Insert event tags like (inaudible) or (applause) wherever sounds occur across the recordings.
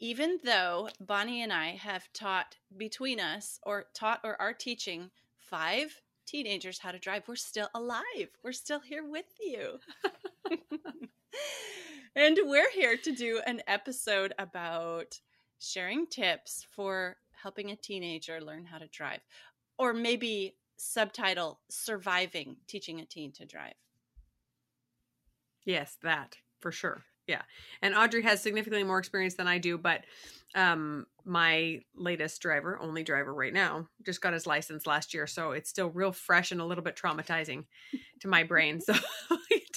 Even though Bonnie and I have taught between us, or taught or are teaching five teenagers how to drive, we're still alive. We're still here with you. (laughs) and we're here to do an episode about sharing tips for helping a teenager learn how to drive, or maybe subtitle surviving teaching a teen to drive. Yes, that for sure. Yeah. And Audrey has significantly more experience than I do, but um my latest driver, only driver right now, just got his license last year, so it's still real fresh and a little bit traumatizing to my brain. So (laughs)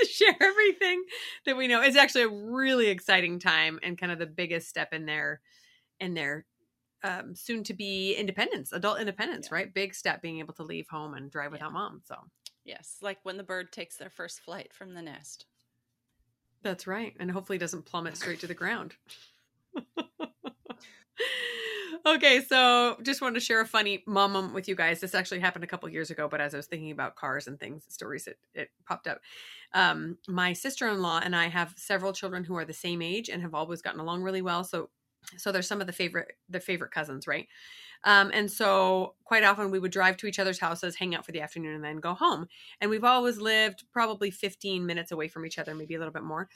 to share everything that we know. It's actually a really exciting time and kind of the biggest step in their in their um, soon to be independence, adult independence, yeah. right? Big step being able to leave home and drive without yeah. mom. So, yes, like when the bird takes their first flight from the nest. That's right. And hopefully doesn't plummet straight to the ground. (laughs) okay, so just wanted to share a funny mom moment with you guys. This actually happened a couple years ago, but as I was thinking about cars and things, stories, it, it popped up. Um, my sister in law and I have several children who are the same age and have always gotten along really well. So, so they're some of the favorite the favorite cousins, right? Um, and so quite often we would drive to each other's houses, hang out for the afternoon, and then go home. And we've always lived probably 15 minutes away from each other, maybe a little bit more.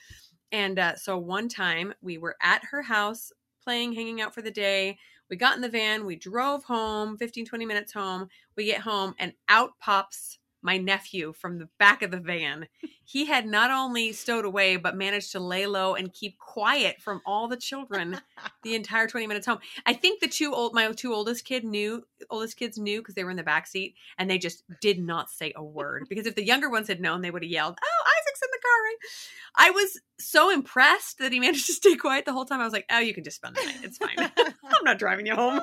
And uh, so one time we were at her house playing, hanging out for the day. We got in the van, we drove home, 15, 20 minutes home. We get home, and out pops my nephew from the back of the van. He had not only stowed away, but managed to lay low and keep quiet from all the children (laughs) the entire 20 minutes home. I think the two old, my two oldest kid knew, oldest kids knew because they were in the back seat and they just did not say a word. (laughs) Because if the younger ones had known, they would have yelled, Oh, Isaac's in the car, right? I was so impressed that he managed to stay quiet the whole time. I was like, Oh, you can just spend the night. It's fine. (laughs) I'm not driving you home.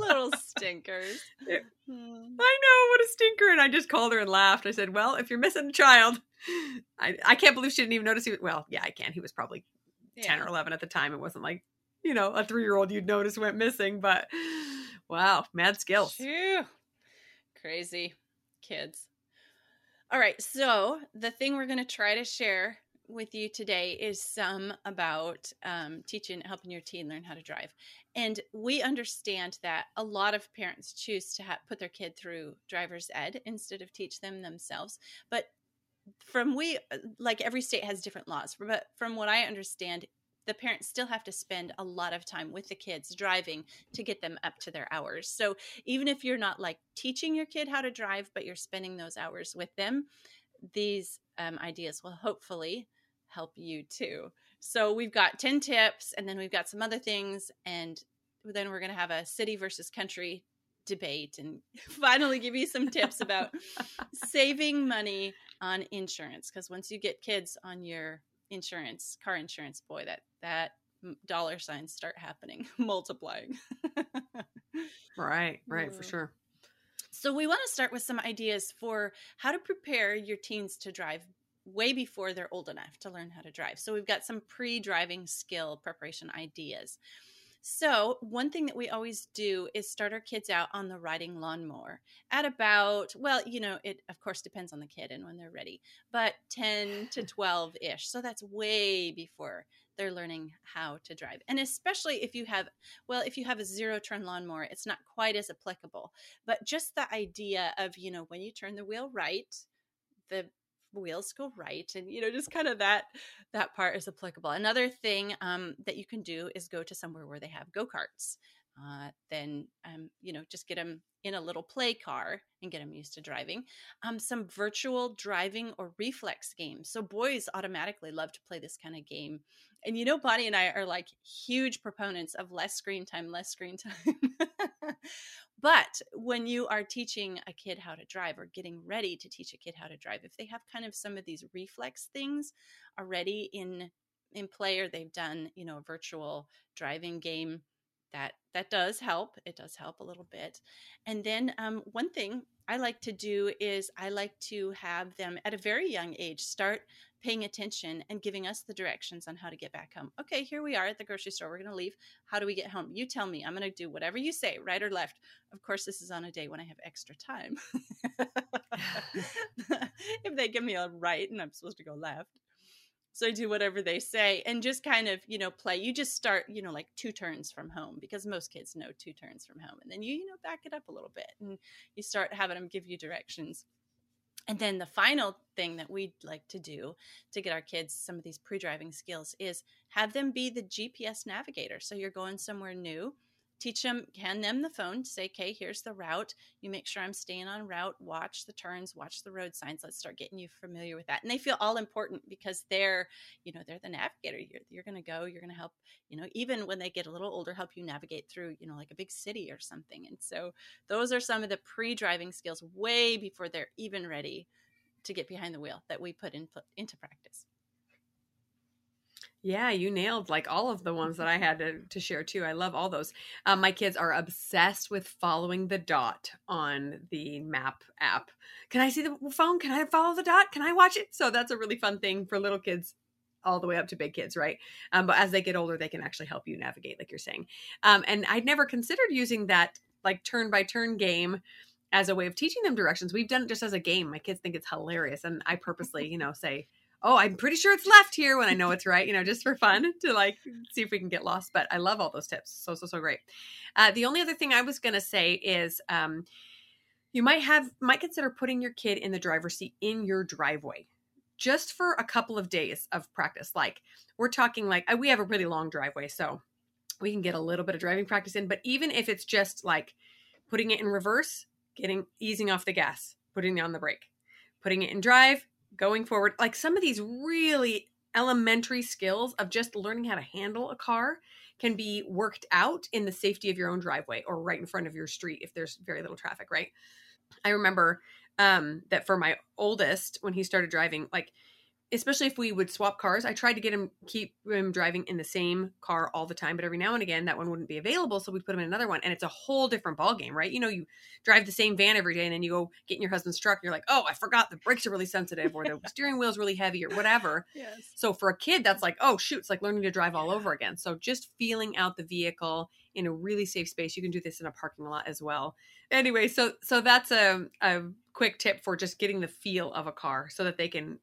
Little stinkers. (laughs) Hmm. I know what a stinker. And I just called her and laughed. I said, Well, if you're missing a child, I, I can't believe she didn't even notice he was, well, yeah, I can. He was probably yeah. 10 or 11 at the time. It wasn't like, you know, a three year old you'd notice went missing, but wow, mad skills. Phew. Crazy kids. All right. So the thing we're going to try to share with you today is some about um, teaching, helping your teen learn how to drive. And we understand that a lot of parents choose to ha- put their kid through driver's ed instead of teach them themselves. But from we, like every state has different laws, but from what I understand, the parents still have to spend a lot of time with the kids driving to get them up to their hours. So even if you're not like teaching your kid how to drive, but you're spending those hours with them, these um, ideas will hopefully help you too. So we've got 10 tips and then we've got some other things and then we're going to have a city versus country debate and (laughs) finally give you some tips about (laughs) saving money on insurance because once you get kids on your insurance, car insurance, boy that that dollar signs start happening, (laughs) multiplying. right, right, for sure. So we want to start with some ideas for how to prepare your teens to drive way before they're old enough to learn how to drive. So we've got some pre-driving skill preparation ideas. So, one thing that we always do is start our kids out on the riding lawnmower at about, well, you know, it of course depends on the kid and when they're ready, but 10 to (laughs) 12 ish. So, that's way before they're learning how to drive. And especially if you have, well, if you have a zero turn lawnmower, it's not quite as applicable. But just the idea of, you know, when you turn the wheel right, the wheels go right and you know just kind of that that part is applicable. Another thing um, that you can do is go to somewhere where they have go-karts uh, then um, you know just get them in a little play car and get them used to driving um, some virtual driving or reflex games. So boys automatically love to play this kind of game and you know bonnie and i are like huge proponents of less screen time less screen (laughs) time but when you are teaching a kid how to drive or getting ready to teach a kid how to drive if they have kind of some of these reflex things already in in play or they've done you know a virtual driving game that that does help. It does help a little bit. And then um, one thing i like to do is i like to have them at a very young age start paying attention and giving us the directions on how to get back home okay here we are at the grocery store we're going to leave how do we get home you tell me i'm going to do whatever you say right or left of course this is on a day when i have extra time (laughs) if they give me a right and i'm supposed to go left so I do whatever they say and just kind of, you know, play. You just start, you know, like two turns from home because most kids know two turns from home. And then you, you know, back it up a little bit and you start having them give you directions. And then the final thing that we'd like to do to get our kids some of these pre driving skills is have them be the GPS navigator. So you're going somewhere new teach them hand them the phone say okay here's the route. You make sure i'm staying on route. Watch the turns watch the road signs. Let's start getting you familiar with that. And they feel all important because they're you know they're the navigator. You're, you're going to go you're going to help you know even when they get a little older help you navigate through you know like a big city or something. And so those are some of the pre-driving skills way before they're even ready to get behind the wheel that we put in, into practice yeah, you nailed like all of the ones that I had to, to share too. I love all those. Um, my kids are obsessed with following the dot on the map app. Can I see the phone? Can I follow the dot? Can I watch it? So that's a really fun thing for little kids all the way up to big kids, right? Um, but as they get older, they can actually help you navigate, like you're saying. Um, and I'd never considered using that like turn by turn game as a way of teaching them directions. We've done it just as a game. My kids think it's hilarious, and I purposely, you know, say oh, I'm pretty sure it's left here when I know it's right, you know, just for fun to like see if we can get lost. But I love all those tips. So, so, so great. Uh, the only other thing I was going to say is um, you might have, might consider putting your kid in the driver's seat in your driveway just for a couple of days of practice. Like we're talking like, we have a really long driveway. So we can get a little bit of driving practice in. But even if it's just like putting it in reverse, getting, easing off the gas, putting on the brake, putting it in drive, going forward like some of these really elementary skills of just learning how to handle a car can be worked out in the safety of your own driveway or right in front of your street if there's very little traffic right? I remember um that for my oldest when he started driving like especially if we would swap cars i tried to get him keep him driving in the same car all the time but every now and again that one wouldn't be available so we'd put him in another one and it's a whole different ball game right? You know you drive the same van every day and then you go get in your husband's truck and you're like oh i forgot the brakes are really sensitive or the (laughs) steering wheel's really heavy or whatever. Yes. so for a kid that's like oh shoot it's like learning to drive all over again. So just feeling out the vehicle in a really safe space you can do this in a parking lot as well. Anyway so so that's a, a quick tip for just getting the feel of a car so that they can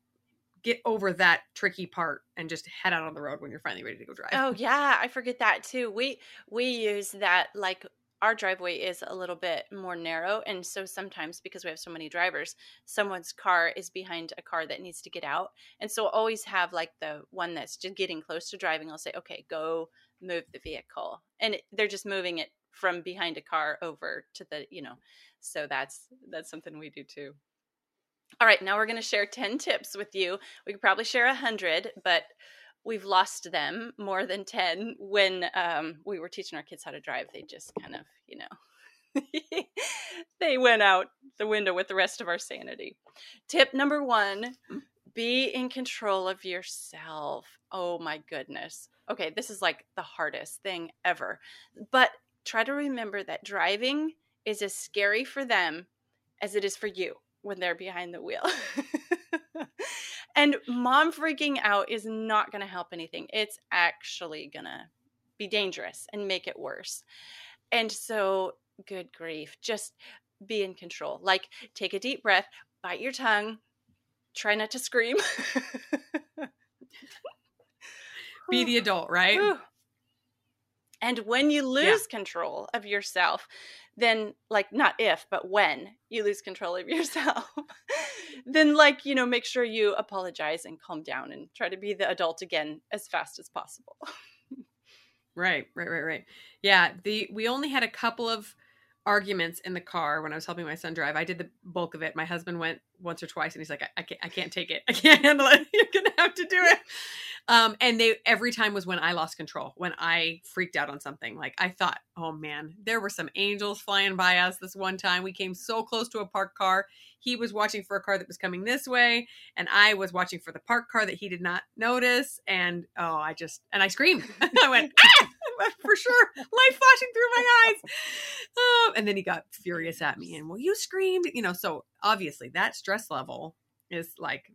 get over that tricky part and just head out on the road when you're finally ready to go drive. Oh yeah, I forget that too. We we use that like our driveway is a little bit more narrow and so sometimes because we have so many drivers someone's car is behind a car that needs to get out and so always have like the one that's just getting close to driving i'll say okay go move the vehicle and it, they're just moving it from behind a car over to the you know so that's that's something we do too all right, now we're going to share 10 tips with you. We could probably share 100, but we've lost them more than 10 when um, we were teaching our kids how to drive. They just kind of, you know, (laughs) they went out the window with the rest of our sanity. Tip number one be in control of yourself. Oh my goodness. Okay, this is like the hardest thing ever. But try to remember that driving is as scary for them as it is for you when they're behind the wheel. (laughs) and mom freaking out is not going to help anything. It's actually going to be dangerous and make it worse. And so, good grief, just be in control. Like, take a deep breath, bite your tongue, try not to scream. (laughs) be the adult, right? And when you lose yeah. control of yourself, then like not if, but when you lose control of (laughs) yourself, then like, you know, make sure you apologize and calm down and try to be the adult again as fast as possible. right, right, right, right. Yeah, the we only had a couple of arguments in the car when I was helping my son drive. I did the bulk of it. My husband went once or twice and he's like, I, I can't, I can't take it. (laughs) I can't handle it. (laughs) You're to have to do it. Um, and they every time was when I lost control, when I freaked out on something. Like I thought, oh man, there were some angels flying by us this one time. We came so close to a parked car. He was watching for a car that was coming this way, and I was watching for the parked car that he did not notice. And oh, I just and I screamed. (laughs) I went, ah! (laughs) for sure. Light flashing through my eyes. Um, and then he got furious at me and, well, you screamed, you know. So obviously that stress level is like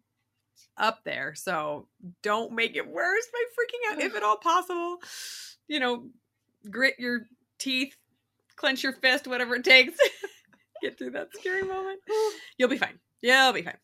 up there. So don't make it worse by freaking out if at all possible. You know, grit your teeth, clench your fist, whatever it takes. (laughs) Get through that scary moment. (sighs) You'll be fine. You'll be fine.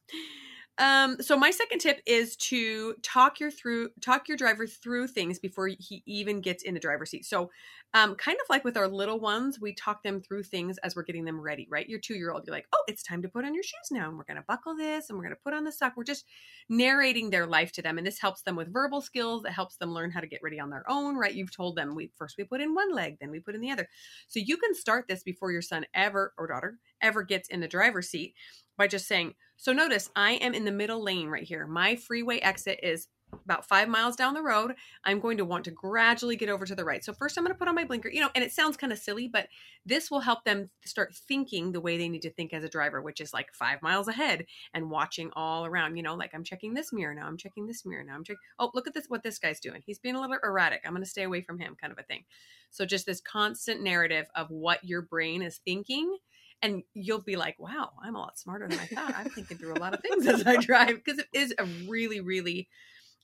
Um, so my second tip is to talk your through talk your driver through things before he even gets in the driver's seat. So, um, kind of like with our little ones, we talk them through things as we're getting them ready. Right, your two year old, you're like, oh, it's time to put on your shoes now, and we're gonna buckle this, and we're gonna put on the sock. We're just narrating their life to them, and this helps them with verbal skills. It helps them learn how to get ready on their own. Right, you've told them we first we put in one leg, then we put in the other. So you can start this before your son ever or daughter ever gets in the driver's seat by just saying, so notice I am in the middle lane right here. My freeway exit is about five miles down the road. I'm going to want to gradually get over to the right. So first I'm going to put on my blinker, you know, and it sounds kind of silly, but this will help them start thinking the way they need to think as a driver, which is like five miles ahead and watching all around, you know, like I'm checking this mirror now, I'm checking this mirror now, I'm checking, oh, look at this, what this guy's doing. He's being a little erratic. I'm going to stay away from him kind of a thing. So just this constant narrative of what your brain is thinking and you'll be like, wow, I'm a lot smarter than I thought. I'm thinking through a lot of things (laughs) as I drive because it is a really, really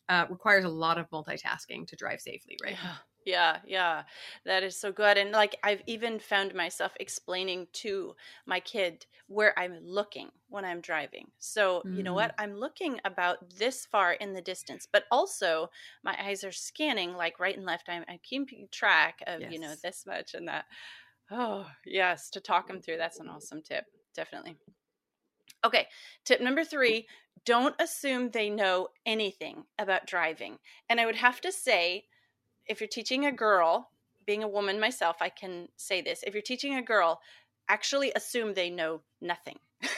uh, requires a lot of multitasking to drive safely, right? Yeah. Yeah, yeah, that is so good. And like, I've even found myself explaining to my kid where I'm looking when I'm driving. So, mm. you know what? Mm. I'm looking about this far in the distance, but also my eyes are scanning like right and left. I'm, I'm keeping track of, yes. you know, this much and that. Oh, yes, to talk them through. That's an awesome tip. Definitely. Okay, tip number three don't assume they know anything about driving. And I would have to say, if you're teaching a girl, being a woman myself, I can say this. If you're teaching a girl, actually assume they know nothing. (laughs)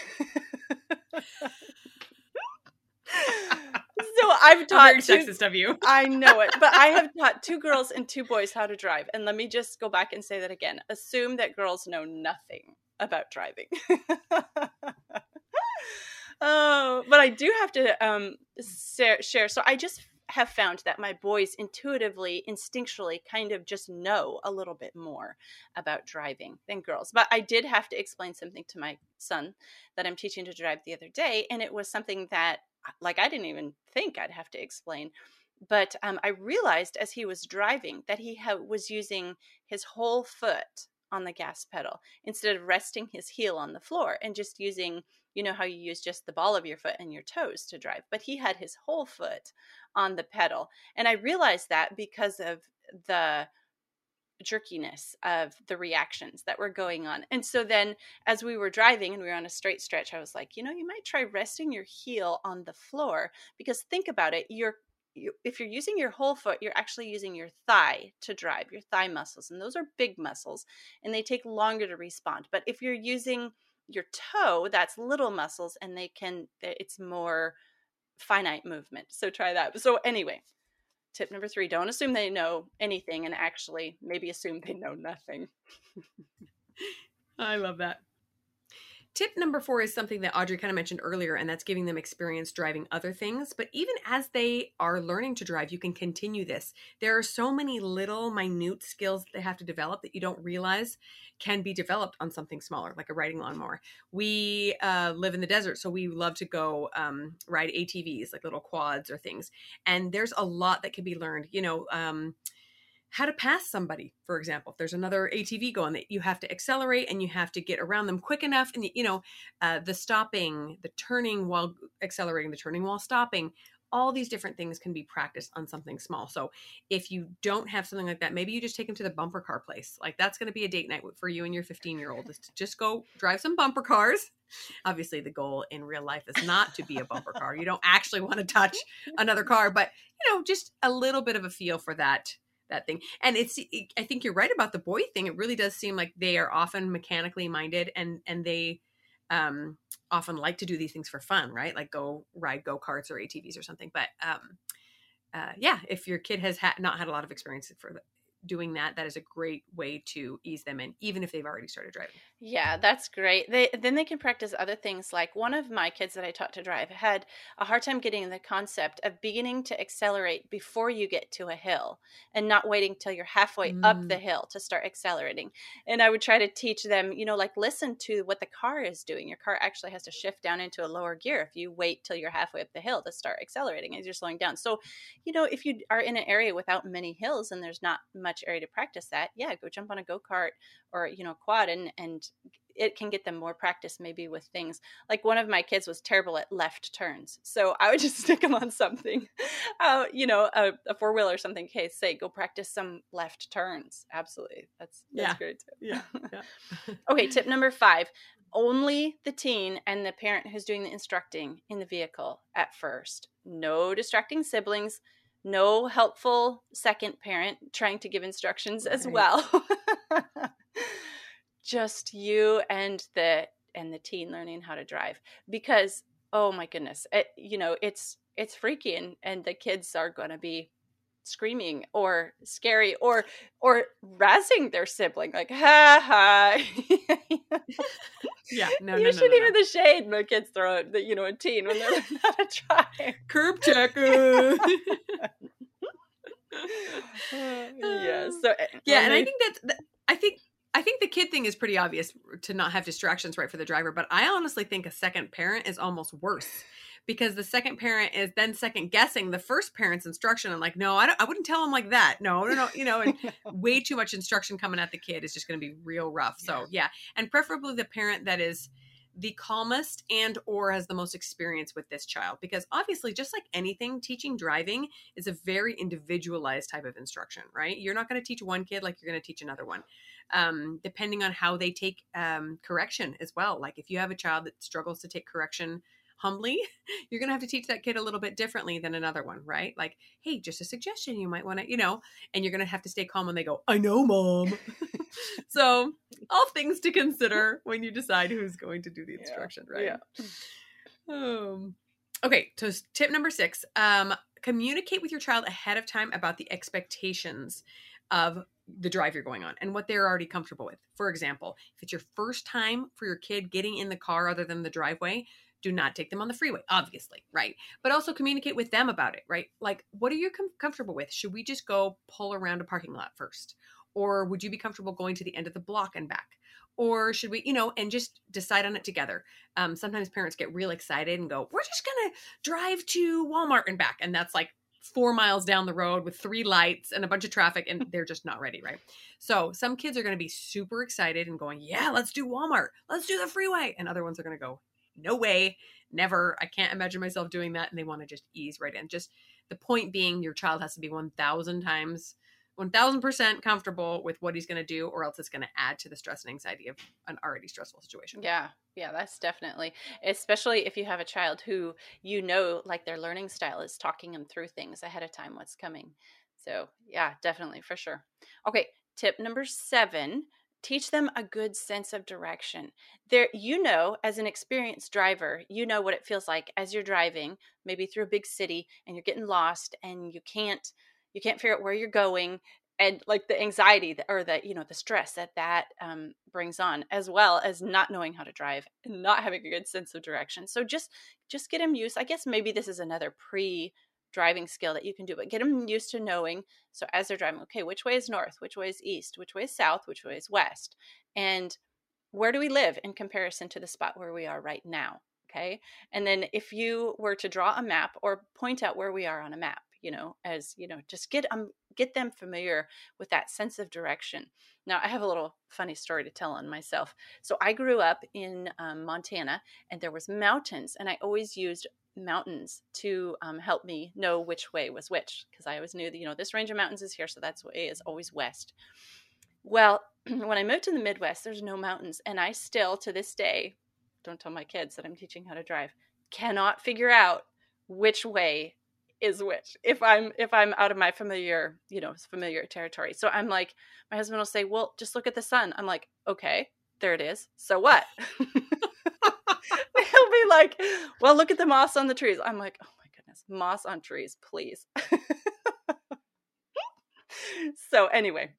(laughs) (laughs) so I've taught two, sexist of you. I know it, but I have (laughs) taught two girls and two boys how to drive. And let me just go back and say that again. Assume that girls know nothing about driving. (laughs) oh, but I do have to um, share. So I just have found that my boys intuitively, instinctually kind of just know a little bit more about driving than girls. But I did have to explain something to my son that I'm teaching to drive the other day. And it was something that like I didn't even think I'd have to explain. But um, I realized as he was driving that he ha- was using his whole foot on the gas pedal instead of resting his heel on the floor and just using, you know, how you use just the ball of your foot and your toes to drive. But he had his whole foot on the pedal. And I realized that because of the jerkiness of the reactions that were going on. And so then as we were driving and we were on a straight stretch, I was like, you know, you might try resting your heel on the floor because think about it, you're you, if you're using your whole foot, you're actually using your thigh to drive, your thigh muscles. And those are big muscles and they take longer to respond. But if you're using your toe, that's little muscles and they can, it's more finite movement. So try that. So, anyway, tip number three don't assume they know anything and actually maybe assume they know nothing. (laughs) I love that. Tip number four is something that Audrey kind of mentioned earlier, and that's giving them experience driving other things. But even as they are learning to drive, you can continue this. There are so many little, minute skills that they have to develop that you don't realize can be developed on something smaller, like a riding lawnmower. We uh, live in the desert, so we love to go um, ride ATVs, like little quads or things. And there's a lot that can be learned. You know, um, how to pass somebody, for example. If there's another ATV going, that you have to accelerate and you have to get around them quick enough, and you know, uh, the stopping, the turning while accelerating, the turning while stopping. All these different things can be practiced on something small. So if you don't have something like that, maybe you just take them to the bumper car place. Like that's going to be a date night for you and your 15 year old is to just go drive some bumper cars. Obviously, the goal in real life is not to be a bumper car. You don't actually want to touch another car, but you know, just a little bit of a feel for that that thing. And it's I think you're right about the boy thing. It really does seem like they are often mechanically minded and and they um often like to do these things for fun, right? Like go ride go-karts or ATVs or something. But um uh yeah, if your kid has ha- not had a lot of experience for doing that, that is a great way to ease them in, even if they've already started driving. Yeah, that's great. They then they can practice other things. Like one of my kids that I taught to drive had a hard time getting the concept of beginning to accelerate before you get to a hill and not waiting till you're halfway mm. up the mm. hill to start accelerating. And I would try to teach them, you know, like listen to what the car is doing. Your car actually has to shift down into a lower gear if you wait till you're halfway up the hill to start accelerating as you're slowing down. So, you know, if you are in an area without many hills and there's not much area to practice that, yeah, go jump on a go-kart or, you know, quad and and it can get them more practice maybe with things. Like one of my kids was terrible at left turns so i would (laughs) just stick them on something uh, you know a, a four-wheel or something okay say go practice some left turns. Absolutely. That's that's yeah. great. Too yeah, (laughs) yeah. okay tip number five (laughs) only the teen and the parent who's doing the instructing in the vehicle at first. No distracting siblings no helpful second parent trying to give instructions right. as well (laughs) just you and the and the teen learning how to drive because oh my goodness it, you know it's it's freaky and and the kids are going to be screaming or scary or or razzing their sibling like ha ha. Yeah (laughs) no you no, You should no, hear the shade my kids throw at the, you know a teen when they're (laughs) not a drive curb checker. (laughs) Yeah so eh, yeah and i think that's i think I think the kid thing is pretty obvious to not have distractions right for the driver, but I honestly think a second parent is almost worse because the second parent is then second guessing the first parent's instruction and like, no, I, don't, I wouldn't tell them like that. No, no, no, you know, and (laughs) way too much instruction coming at the kid is just going to be real rough. Yeah. So yeah, and preferably the parent that is the calmest and or has the most experience with this child because obviously just like anything teaching driving is a very individualized type of instruction right you're not going to teach one kid like you're going to teach another one um, depending on how they take um, correction as well. Like if you have a child that struggles to take correction humbly, (laughs) you're going to have to teach that kid a little bit differently than another one, right? Like, hey, just a suggestion you might want to, you know, and you're going to have to stay calm when they go, I know, mom. (laughs) (laughs) so, all things to consider when you decide who's going to do the instruction, yeah. right? Yeah. Um, okay, so tip number six um, communicate with your child ahead of time about the expectations of the drive you're going on and what they're already comfortable with. For example, if it's your first time for your kid getting in the car other than the driveway, do not take them on the freeway, obviously, right? But also communicate with them about it, right? Like, what are you com- comfortable with? Should we just go pull around a parking lot first? Or would you be comfortable going to the end of the block and back? Or should we, you know, and just decide on it together? Um, sometimes parents get real excited and go, we're just going to drive to Walmart and back. And that's like four miles down the road with three lights and a bunch of traffic and (laughs) they're just not ready right so some kids are going to be super excited and going yeah let's do walmart let's do the freeway and other ones are going to go no way never i can't imagine myself doing that and they want to just ease right in just the point being your child has to be 1000 times 1000% comfortable with what he's going to do or else it's going to add to the stress and anxiety of an already stressful situation. Yeah. Yeah, that's definitely especially if you have a child who you know like their learning style is talking them through things ahead of time what's coming. So, yeah, definitely for sure. Okay, tip number 7, teach them a good sense of direction. There you know as an experienced driver, you know what it feels like as you're driving maybe through a big city and you're getting lost and you can't you can't figure out where you're going and like the anxiety that, or the you know the stress that that um, brings on as well as not knowing how to drive and not having a good sense of direction so just just get them used i guess maybe this is another pre driving skill that you can do but get them used to knowing so as they're driving okay which way is north? Which way is east? Which way is south? Which way is west? And where do we live in comparison to the spot where we are right now okay? And then if you were to draw a map or point out where we are on a map you know as you know just get um get them familiar with that sense of direction. Now i have a little funny story to tell on myself. So i grew up in um, montana and there was mountains and i always used mountains to um, help me know which way was which because i always knew that you know this range of mountains is here so that's way is always west. Well (clears throat) when i moved to the midwest there's no mountains and i still to this day don't tell my kids that i'm teaching how to drive cannot figure out which way is which if i'm if i'm out of my familiar you know familiar territory. So i'm like my husband will say well just look at the sun. I'm like okay there it is. So what (laughs) (laughs) like well look at the moss on the trees i'm like oh my goodness moss on trees please (laughs) so anyway,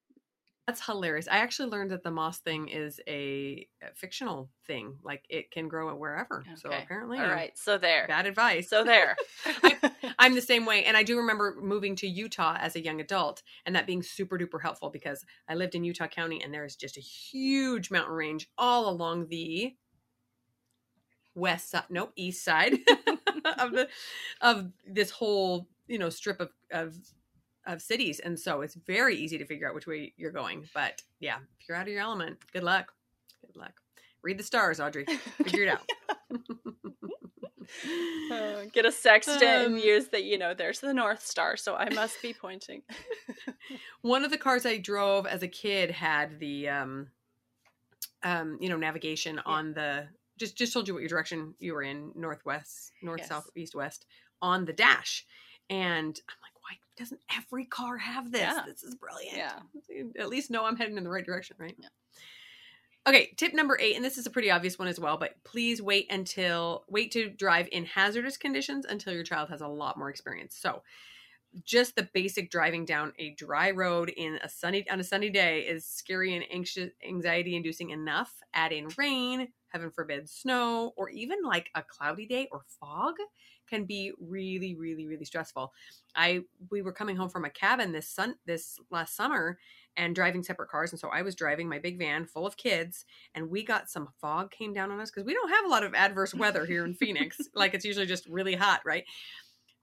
that's hilarious. I actually learned that the moss thing is a, fictional thing. Like it can grow wherever. Okay. So apparently, all right. So there. Bad advice. So there. (laughs) I, I'm the same way, and I do remember moving to Utah as a young adult, and that being super duper helpful because I lived in Utah County, and there is just a huge mountain range all along the west side, no east side (laughs) of the of this whole you know strip of of of cities. And so it's very easy to figure out which way you're going. But yeah if you're out of your element good luck. Good luck. Read the stars audrey. (laughs) Figure it out. (laughs) Uh, get a sextant um, and use that you know there's the north star so i must be pointing. One of the cars i drove as a kid had the um um you know navigation yeah. on the just just told you what your direction you were in northwest north yes. south east west on the dash. And i'm like why doesn't every car have this? Yeah. this is brilliant. Yeah. (laughs) At least know i'm heading in the right direction right? Yeah. Okay tip number eight and this is a pretty obvious one as well but please wait until wait to drive in hazardous conditions until your child has a lot more experience. So just the basic driving down a dry road in a sunny on a sunny day is scary and anxious anxiety inducing enough. Add in rain heaven forbid, snow, or even like a cloudy day or fog can be really, really, really stressful. I we were coming home from a cabin this sun this last summer and driving separate cars, and so I was driving my big van full of kids, and we got some fog came down on us because we don't have a lot of adverse weather here in Phoenix. (laughs) like it's usually just really hot, right?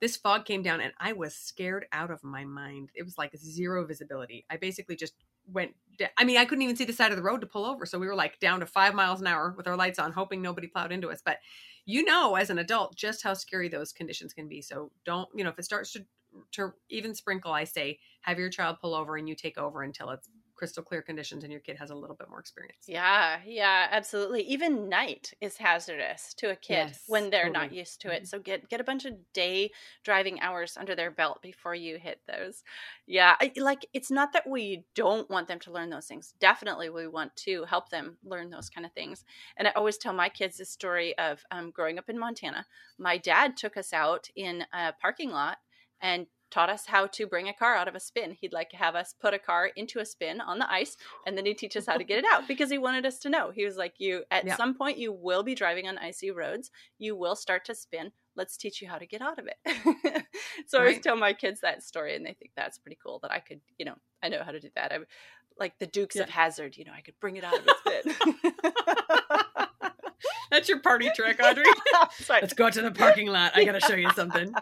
This fog came down and I was scared out of my mind. It was like zero visibility. I basically just went I mean, I couldn't even see the side of the road to pull over. So we were like down to five miles an hour with our lights on, hoping nobody plowed into us. But you know, as an adult, just how scary those conditions can be. So don't, you know, if it starts to to even sprinkle, I say have your child pull over and you take over until it's crystal clear conditions and your kid has a little bit more experience. Yeah, yeah, absolutely. Even night is hazardous to a kid yes, when they're totally. not used to it. Mm-hmm. So get get a bunch of day driving hours under their belt before you hit those. Yeah, I, like it's not that we don't want them to learn those things. Definitely, we want to help them learn those kind of things. And I always tell my kids the story of um, growing up in Montana. My dad took us out in a parking lot and taught us how to bring a car out of a spin. He'd like to have us put a car into a spin on the ice and then he'd teach us how to get it out because he wanted us to know. He was like, You at yeah. some point you will be driving on icy roads, you will start to spin. Let's teach you how to get out of it. (laughs) so right. I always tell my kids that story and they think that's pretty cool that I could, you know, I know how to do that. I'm like the Dukes yeah. of Hazzard, you know, I could bring it out of a spin. (laughs) (laughs) That's your party trick, Audrey. Let's go to the parking lot. I got to show you something.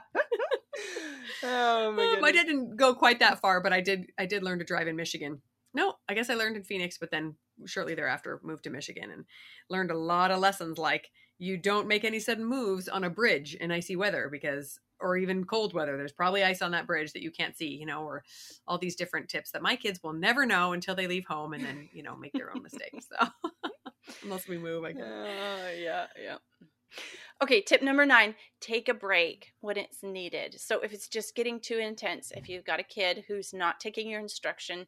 Oh my, my dad didn't go quite that far, but I did. I did learn to drive in Michigan. No, I guess I learned in Phoenix, but then shortly thereafter moved to Michigan and learned a lot of lessons like you don't make any sudden moves on a bridge in icy weather because or even cold weather there's probably ice on that bridge that you can't see you know or all these different tips that my kids will never know until they leave home and then you know make their own mistakes so (laughs) unless we move i guess uh, yeah yeah Okay, tip number nine take a break when it's needed. So, if it's just getting too intense, if you've got a kid who's not taking your instruction,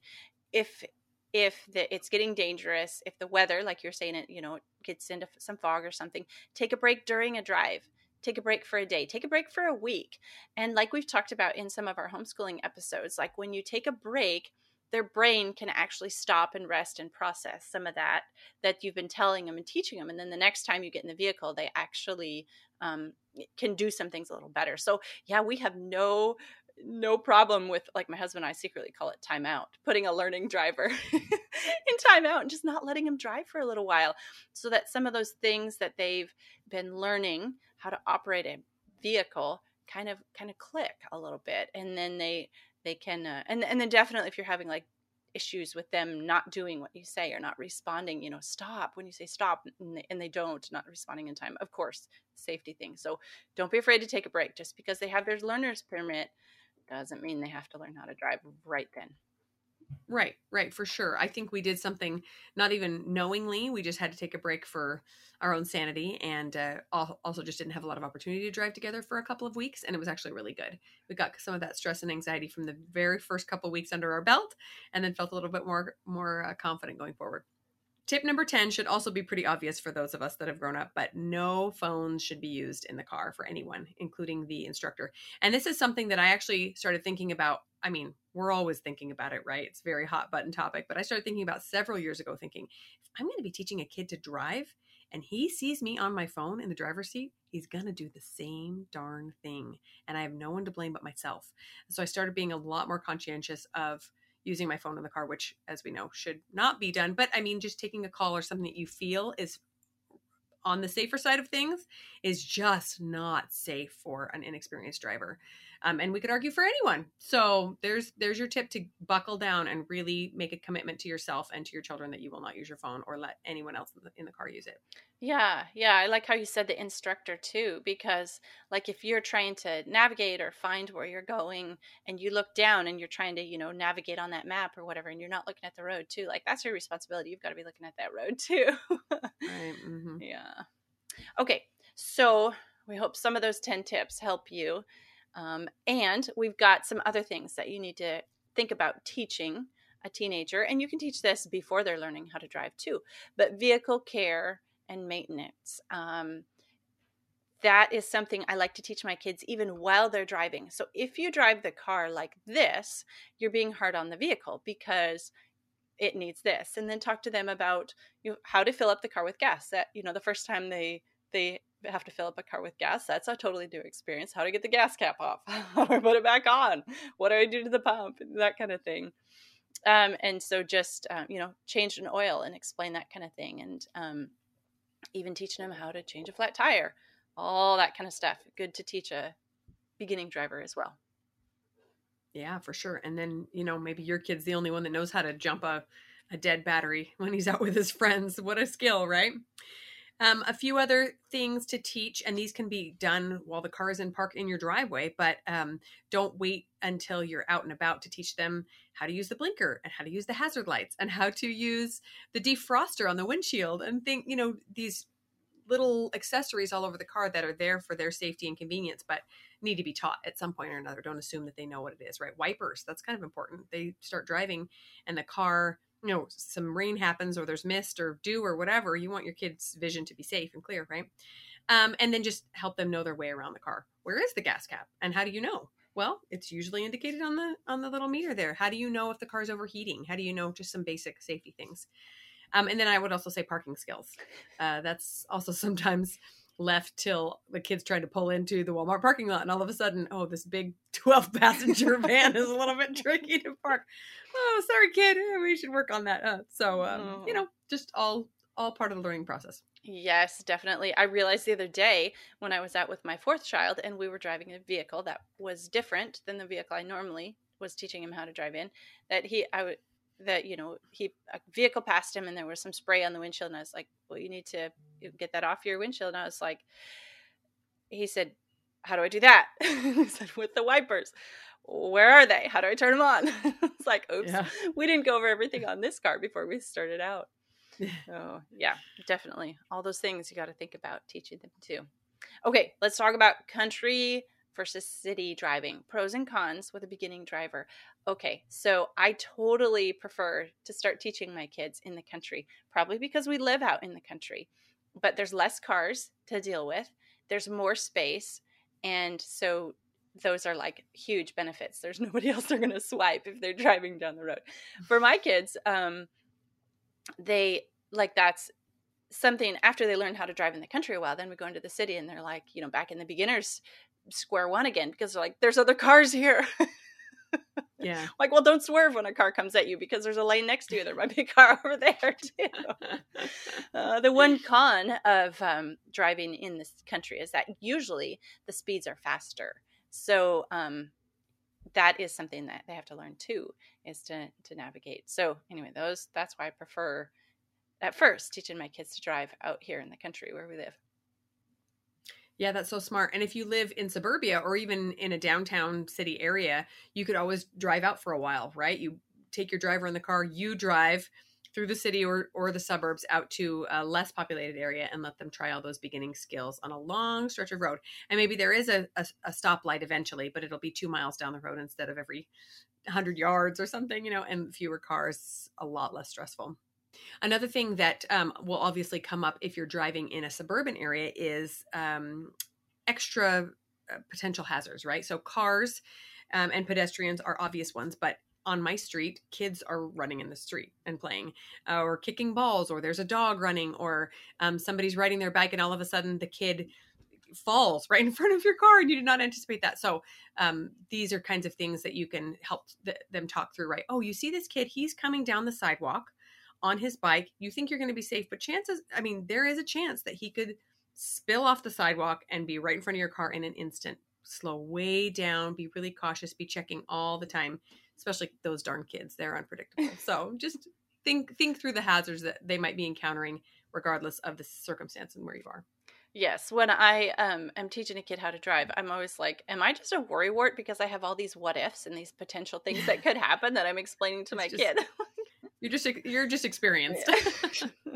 if if the, it's getting dangerous, if the weather, like you're saying, it you know gets into some fog or something, take a break during a drive. Take a break for a day. Take a break for a week. And like we've talked about in some of our homeschooling episodes, like when you take a break, their brain can actually stop and rest and process some of that that you've been telling them and teaching them and then the next time you get in the vehicle they actually um, can do some things a little better. So yeah we have no no problem with like my husband and I secretly call it timeout, putting a learning driver (laughs) in timeout and just not letting him drive for a little while so that some of those things that they've been learning how to operate a vehicle kind of kind of click a little bit and then they they can uh, and and then definitely if you're having like issues with them not doing what you say or not responding you know stop when you say stop and they, and they don't not responding in time of course safety thing. So don't be afraid to take a break. Just because they have their learner's permit doesn't mean they have to learn how to drive right then Right, right, for sure. I think we did something not even knowingly. We just had to take a break for our own sanity and uh, also just didn't have a lot of opportunity to drive together for a couple of weeks. And it was actually really good. We got some of that stress and anxiety from the very first couple of weeks under our belt and then felt a little bit more, more uh, confident going forward. Tip number 10 should also be pretty obvious for those of us that have grown up, but no phones should be used in the car for anyone, including the instructor. And this is something that I actually started thinking about. I mean, we're always thinking about it, right? It's a very hot button topic. But I started thinking about several years ago, thinking, if I'm going to be teaching a kid to drive and he sees me on my phone in the driver's seat, he's going to do the same darn thing. And I have no one to blame but myself. So I started being a lot more conscientious of using my phone in the car, which, as we know, should not be done. But I mean, just taking a call or something that you feel is on the safer side of things is just not safe for an inexperienced driver um, and we could argue for anyone. So there's there's your tip to buckle down and really make a commitment to yourself and to your children that you will not use your phone or let anyone else in the, in the car use it. Yeah yeah i like how you said the instructor too because like if you're trying to navigate or find where you're going and you look down and you're trying to you know navigate on that map or whatever and you're not looking at the road too like that's your responsibility. You've got to be looking at that road too. (laughs) Right mm-hmm. yeah. Okay so we hope some of those 10 tips help you um, and we've got some other things that you need to think about teaching a teenager. And you can teach this before they're learning how to drive too. But vehicle care and maintenance. Um, that is something I like to teach my kids even while they're driving. So if you drive the car like this, you're being hard on the vehicle because it needs this. And then talk to them about you know, how to fill up the car with gas. That you know the first time they they have to fill up a car with gas. That's a totally new experience. How to get the gas cap off? (laughs) How I put it back on? What do I do to the pump? That kind of thing. Um, and so just um, you know, change an oil and explain that kind of thing, and um, even teaching them how to change a flat tire, all that kind of stuff. Good to teach a beginning driver as well. Yeah, for sure. And then you know maybe your kid's the only one that knows how to jump a a dead battery when he's out with his friends. What a skill, right? Um, a few other things to teach, and these can be done while the car is in park in your driveway, but um, don't wait until you're out and about to teach them how to use the blinker and how to use the hazard lights and how to use the defroster on the windshield and think, you know, these little accessories all over the car that are there for their safety and convenience, but need to be taught at some point or another. Don't assume that they know what it is, right? Wipers, that's kind of important. They start driving and the car you know some rain happens or there's mist or dew or whatever you want your kids vision to be safe and clear right? Um, and then just help them know their way around the car. Where is the gas cap? And how do you know? Well it's usually indicated on the on the little meter there. How do you know if the car's overheating? How do you know just some basic safety things? Um, and then i would also say parking skills. Uh, that's also (laughs) sometimes left till the kids tried to pull into the Walmart parking lot, and all of a sudden, oh, this big (laughs) 12 passenger (laughs) van is a little bit tricky to park. Oh, sorry, kid. We should work on that. Uh, so, um, oh. you know, just all all part of the learning process. Yes, definitely. I realized the other day when I was out with my fourth child and we were driving a vehicle that was different than the vehicle I normally was teaching him how to drive in, that he I would that you know he a vehicle passed him and there was some spray on the windshield and I was like, well, you need to get that off your windshield. And I was like, he said, how do I do that? (laughs) he said, with the wipers. Where are they? How do I turn them on? (laughs) it's like, oops, yeah. we didn't go over everything on this car before we started out. (laughs) oh, yeah, definitely. All those things you got to think about teaching them too. Okay, let's talk about country versus city driving pros and cons with a beginning driver. Okay, so I totally prefer to start teaching my kids in the country, probably because we live out in the country, but there's less cars to deal with, there's more space, and so those are like huge benefits. There's (laughs) nobody else they're going to swipe if they're driving down the road. For my kids, um, they like that's something after they learn how to drive in the country a while then we go into the city and they're like you know back in the beginners square one again because they're like, there's other cars here. (laughs) yeah. like, well, don't swerve when a car comes at you because there's a lane next to you. There might be a car (laughs) over there too. (laughs) uh, the one con of um, driving in this country is that usually the speeds are faster. So um, that is something that they have to learn too, is to to navigate. So anyway, those that's why I prefer at first teaching my kids to drive out here in the country where we live. Yeah, that's so smart. And if you live in suburbia or even in a downtown city area, you could always drive out for a while, right? You take your driver in the car, you drive through the city or, or the suburbs out to a less populated area and let them try all those beginning skills on a long stretch of road. And maybe there is a, a, a stoplight eventually, but it'll be two miles down the road instead of every 100 yards or something, you know, and fewer cars, a lot less stressful. Another thing that um, will obviously come up if you're driving in a suburban area is um, extra uh, potential hazards, right? So cars um, and pedestrians are obvious ones, but on my street, kids are running in the street and playing, uh, or kicking balls, or there's a dog running, or um, somebody's riding their bike, and all of a sudden the kid falls (laughs) right in front of your car, and you did not anticipate that. So um, these are kinds of things that you can help th- them talk through. Right? Oh, you see this kid? He's coming down the sidewalk on his bike. You think you're going to be safe, but chances, I mean, there is a chance that he could spill off the sidewalk and be right in front of your car in an instant. Slow way down, be really cautious, be checking all the time, especially those darn kids. They're unpredictable. (laughs) so just think think through the hazards that they might be encountering regardless of the circumstance and where you are. Yes, when I um, am teaching a kid how to drive, I'm always like, "Am I just a worrywart because I have all these what ifs and these potential things that (laughs) could happen that I'm explaining to my just, kid?" (laughs) you're just you're just experienced. (laughs) (laughs)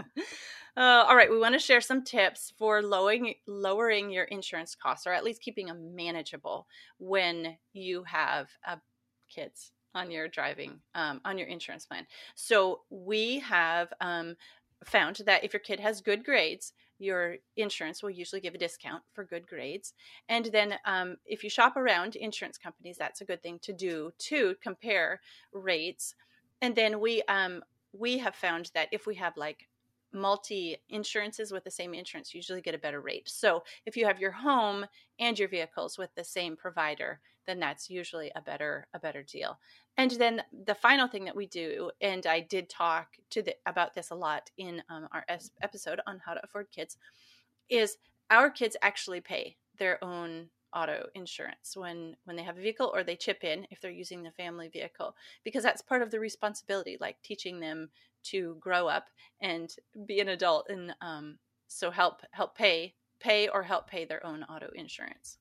Uh, all right, we want to share some tips for lowering lowering your insurance costs, or at least keeping them manageable when you have uh, kids on your driving um, on your insurance plan. So we have um, found that if your kid has good grades, your insurance will usually give a discount for good grades. And then um, if you shop around insurance companies, that's a good thing to do to compare rates. And then we um, we have found that if we have like multi insurances with the same insurance usually get a better rate. So if you have your home and your vehicles with the same provider, then that's usually a better a better deal. And then the final thing that we do, and I did talk to the, about this a lot in um, our episode on how to afford kids, is our kids actually pay their own auto insurance when when they have a vehicle or they chip in if they're using the family vehicle because that's part of the responsibility like teaching them to grow up and be an adult and um, so help help pay pay or help pay their own auto insurance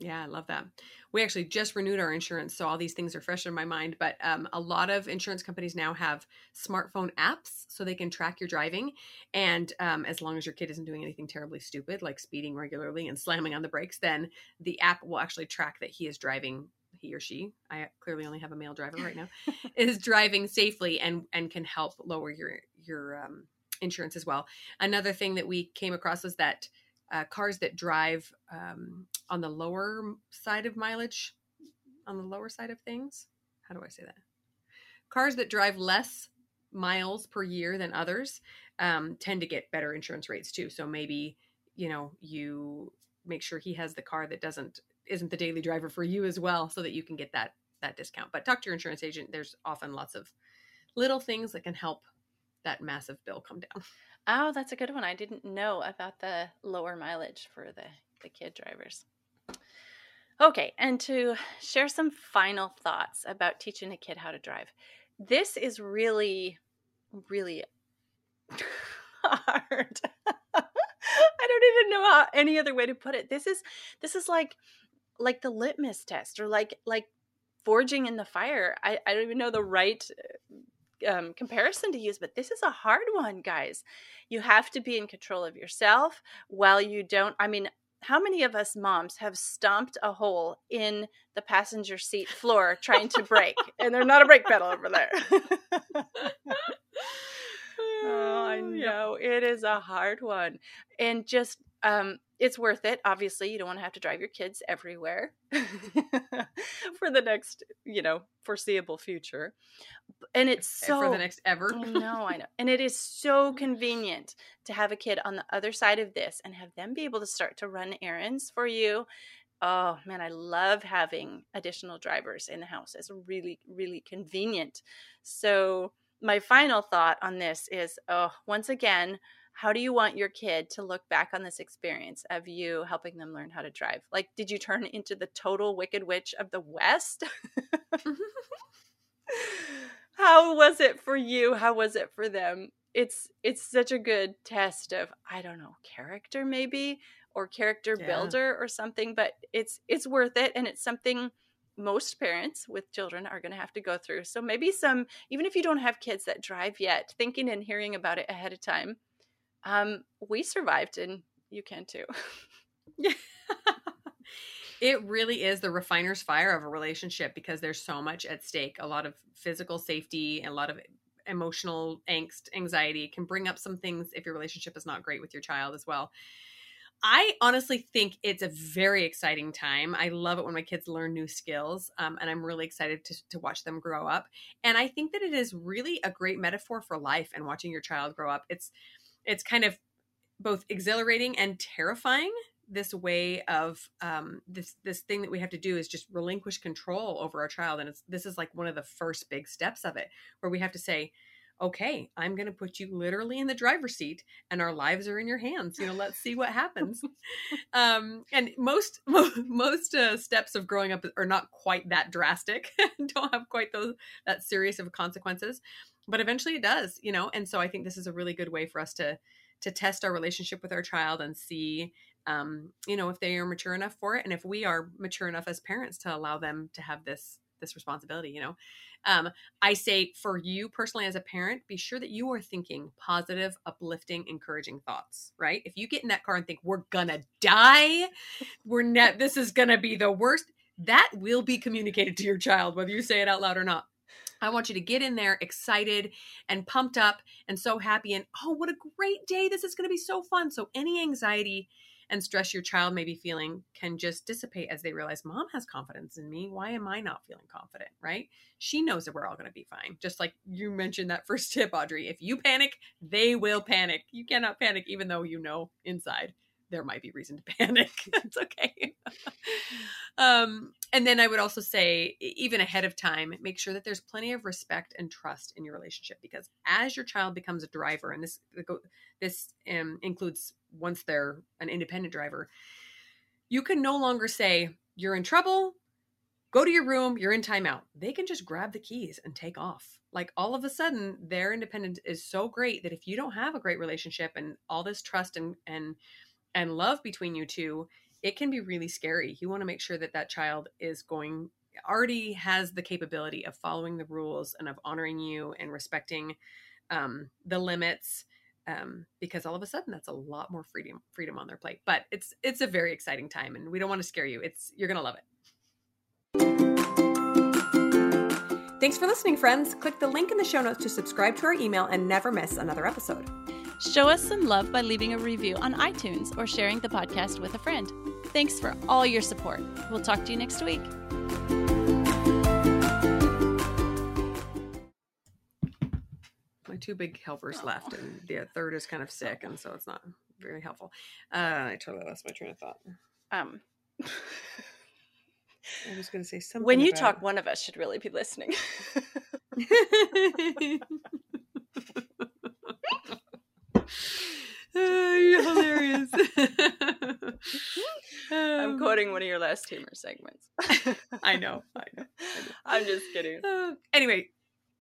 yeah, I love that. We actually just renewed our insurance, so all these things are fresh in my mind. But um, a lot of insurance companies now have smartphone apps so they can track your driving. And um, as long as your kid isn't doing anything terribly stupid, like speeding regularly and slamming on the brakes, then the app will actually track that he is driving he or she i clearly only have a male driver right now (laughs) is driving safely and and can help lower your your um, insurance as well another thing that we came across was that uh, cars that drive um, on the lower side of mileage on the lower side of things? How do i say that? Cars that drive less miles per year than others um, tend to get better insurance rates too. So maybe you know you make sure he has the car that doesn't isn't the daily driver for you as well so that you can get that that discount. But talk to your insurance agent. There's often lots of little things that can help that massive bill come down oh that's a good one i didn't know about the lower mileage for the the kid drivers okay and to share some final thoughts about teaching a kid how to drive this is really really (laughs) hard I don't even know how any other way to put it. This is this is like like the litmus test or like like forging in the fire. I, I don't even know the right um, comparison to use, but this is a hard one, guys. You have to be in control of yourself while you don't. I mean, how many of us moms have stomped a hole in the passenger seat floor trying to brake, and there's not a brake pedal over there? (laughs) (laughs) oh, I know it is a hard one, and just um, it's worth it. Obviously, you don't want to have to drive your kids everywhere (laughs) for the next, you know, foreseeable future. And it's so for the next ever. I know, I know. (laughs) And it is so convenient to have a kid on the other side of this and have them be able to start to run errands for you. Oh man, I love having additional drivers in the house. It's really, really convenient. So my final thought on this is oh, once again, how do you want your kid to look back on this experience of you helping them learn how to drive? Like, did you turn (laughs) into the total wicked witch of the West? (laughs) how was it for you? How was it for them? It's it's such a good test of I don't know character maybe or character yeah. builder or something, but it's it's worth it and it's something most parents with children are going to have to go through. So maybe some even if you don't have kids that drive yet, thinking and hearing about it ahead of time um, we survived, and you can too. (laughs) Yeah. (laughs) it really is the refiner's fire of a relationship because there's so much at stake. A lot of physical safety and a lot of emotional angst, anxiety can bring up some things if your relationship is not great with your child as well. I honestly think it's a very exciting time. I love it when my kids learn new skills, um, and I'm really excited to, to watch them grow up. And I think that it is really a great metaphor for life and watching your child grow up. It's it's kind of both exhilarating and terrifying. This way of um, this this thing that we have to do is just relinquish control over our child, and it's this is like one of the first big steps of it, where we have to say, okay, I'm going to put you literally in the driver's seat and our lives are in your hands. You know, let's see what happens. (laughs) um, and most, (laughs) most uh, steps of growing up are not quite that drastic, (laughs) don't have quite those, that serious of consequences, but eventually it does, you know? And so I think this is a really good way for us to, to test our relationship with our child and see um, you know if they are mature enough for it and if we are mature enough as parents to allow them to have this this responsibility you know um, I say for you personally as a parent, be sure that you are thinking positive, uplifting, encouraging thoughts, right? If you get in that car and think, we're gonna die, we're net, this is gonna be the worst, that will be communicated to your child, whether you say it out loud or not. I want you to get in there excited and pumped up and so happy and oh, what a great day. This is going to be so fun. So, any anxiety and stress your child may be feeling can just dissipate as they realize mom has confidence in me. Why am I not feeling confident? Right? She knows that we're all going to be fine. Just like you mentioned that first (laughs) tip, Audrey. If you panic, they will panic. You cannot panic, even though you know inside there might be reason to (laughs) panic. (laughs) it's okay. (laughs) um, and then I would also say, even ahead of time, make sure that there's plenty of respect and trust in your relationship because as your child becomes a driver, and this this um, includes once they're an independent driver, you can no longer say you're in trouble. Go to your room, you're in timeout. They can just grab the keys and take off. Like all of a sudden, their independence is so great that if you don't have a great relationship and all this trust and and and love between you two, it can be really scary. You want to make sure that that child is going already has the capability of following the rules and of honoring you and respecting um, the limits um, because all of a sudden that's a lot more freedom freedom on their plate. But it's it's a very exciting time and we don't want to scare you. It's you're gonna love it. Thanks for listening friends. Click the link in the show notes to subscribe to our email and never miss another episode Show us some love by leaving a review on iTunes or sharing the podcast with a friend. Thanks for all your support. We'll talk to you next week. My two big helpers left, and the third is kind of sick, and so it's not very helpful. Uh, I totally lost my train of thought. Um, I was going to say something. When you about... talk, one of us should really be listening. (laughs) (laughs) you're hilarious. (laughs) I'm quoting one of your last humor segments. (laughs) I know. I know. I am (laughs) just kidding. Uh, anyway,